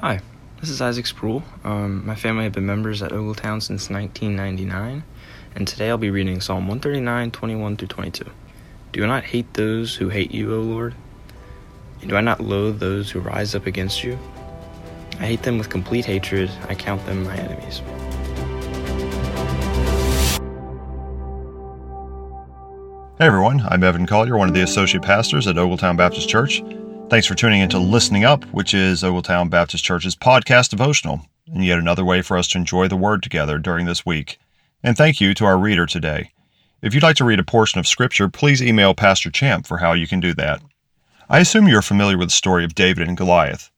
Hi, this is Isaac Sproul. Um, my family have been members at Ogletown since 1999, and today I'll be reading Psalm 139, 21 through 22. Do I not hate those who hate you, O Lord? And do I not loathe those who rise up against you? I hate them with complete hatred, I count them my enemies. Hey everyone, I'm Evan Collier, one of the associate pastors at Ogletown Baptist Church. Thanks for tuning in to Listening Up, which is Ogletown Baptist Church's podcast devotional, and yet another way for us to enjoy the Word together during this week. And thank you to our reader today. If you'd like to read a portion of Scripture, please email Pastor Champ for how you can do that. I assume you're familiar with the story of David and Goliath.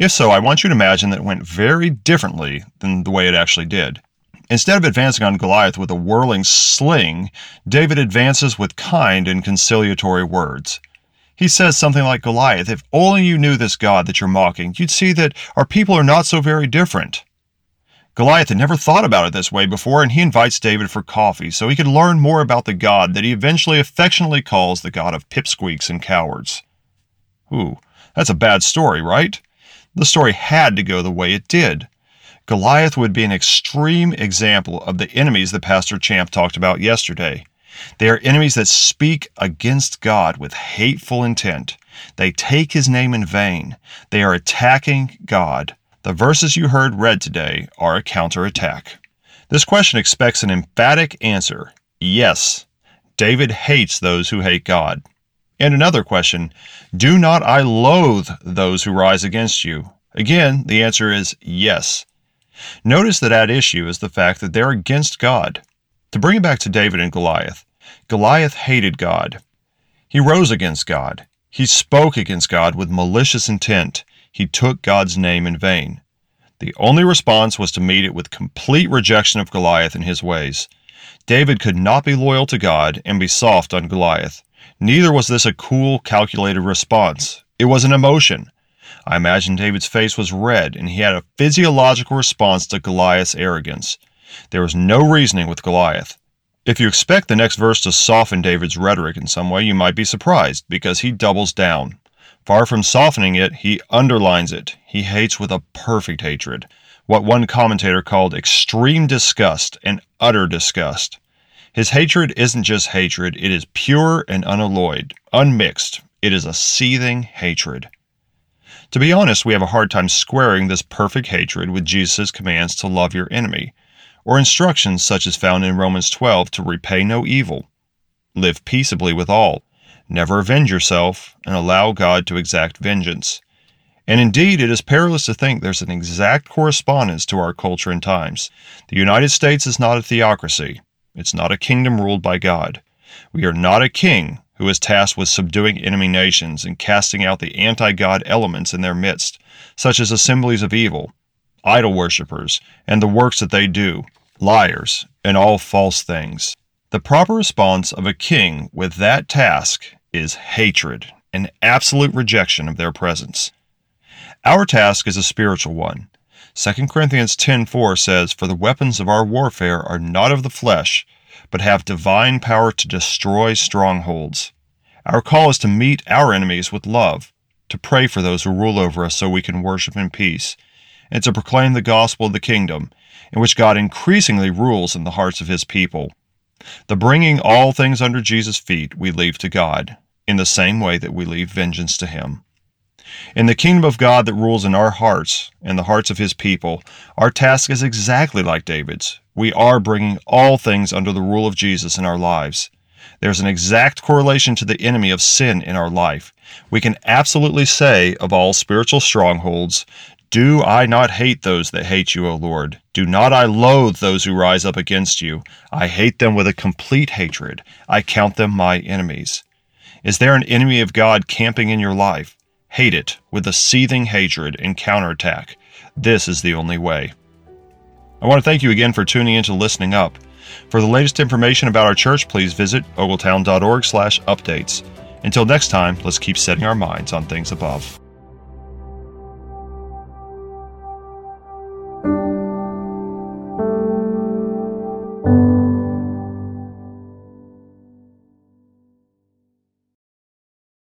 If so, I want you to imagine that it went very differently than the way it actually did. Instead of advancing on Goliath with a whirling sling, David advances with kind and conciliatory words. He says something like Goliath, if only you knew this God that you're mocking, you'd see that our people are not so very different. Goliath had never thought about it this way before, and he invites David for coffee so he could learn more about the God that he eventually affectionately calls the God of pipsqueaks and cowards. Ooh, that's a bad story, right? The story had to go the way it did. Goliath would be an extreme example of the enemies that Pastor Champ talked about yesterday. They are enemies that speak against God with hateful intent. They take his name in vain. They are attacking God. The verses you heard read today are a counterattack. This question expects an emphatic answer yes, David hates those who hate God. And another question Do not I loathe those who rise against you? Again, the answer is yes. Notice that at issue is the fact that they're against God. To bring it back to David and Goliath, Goliath hated God. He rose against God. He spoke against God with malicious intent. He took God's name in vain. The only response was to meet it with complete rejection of Goliath and his ways. David could not be loyal to God and be soft on Goliath. Neither was this a cool, calculated response. It was an emotion. I imagine David's face was red, and he had a physiological response to Goliath's arrogance. There was no reasoning with Goliath. If you expect the next verse to soften David's rhetoric in some way, you might be surprised, because he doubles down. Far from softening it, he underlines it. He hates with a perfect hatred, what one commentator called extreme disgust and utter disgust. His hatred isn't just hatred, it is pure and unalloyed, unmixed. It is a seething hatred. To be honest, we have a hard time squaring this perfect hatred with Jesus' commands to love your enemy or instructions such as found in Romans 12 to repay no evil, live peaceably with all, never avenge yourself, and allow God to exact vengeance. And indeed, it is perilous to think there's an exact correspondence to our culture and times. The United States is not a theocracy. It's not a kingdom ruled by God. We are not a king who is tasked with subduing enemy nations and casting out the anti God elements in their midst, such as assemblies of evil, idol worshippers, and the works that they do, liars, and all false things. The proper response of a king with that task is hatred and absolute rejection of their presence. Our task is a spiritual one. 2 Corinthians 10:4 says, "For the weapons of our warfare are not of the flesh, but have divine power to destroy strongholds." Our call is to meet our enemies with love, to pray for those who rule over us so we can worship in peace, and to proclaim the gospel of the kingdom, in which God increasingly rules in the hearts of his people. The bringing all things under Jesus' feet we leave to God, in the same way that we leave vengeance to him. In the kingdom of God that rules in our hearts and the hearts of his people, our task is exactly like David's. We are bringing all things under the rule of Jesus in our lives. There's an exact correlation to the enemy of sin in our life. We can absolutely say of all spiritual strongholds, do I not hate those that hate you, O Lord? Do not I loathe those who rise up against you? I hate them with a complete hatred. I count them my enemies. Is there an enemy of God camping in your life? Hate it with a seething hatred and counterattack. This is the only way. I want to thank you again for tuning in to Listening Up. For the latest information about our church, please visit ogletown.org slash updates. Until next time, let's keep setting our minds on things above.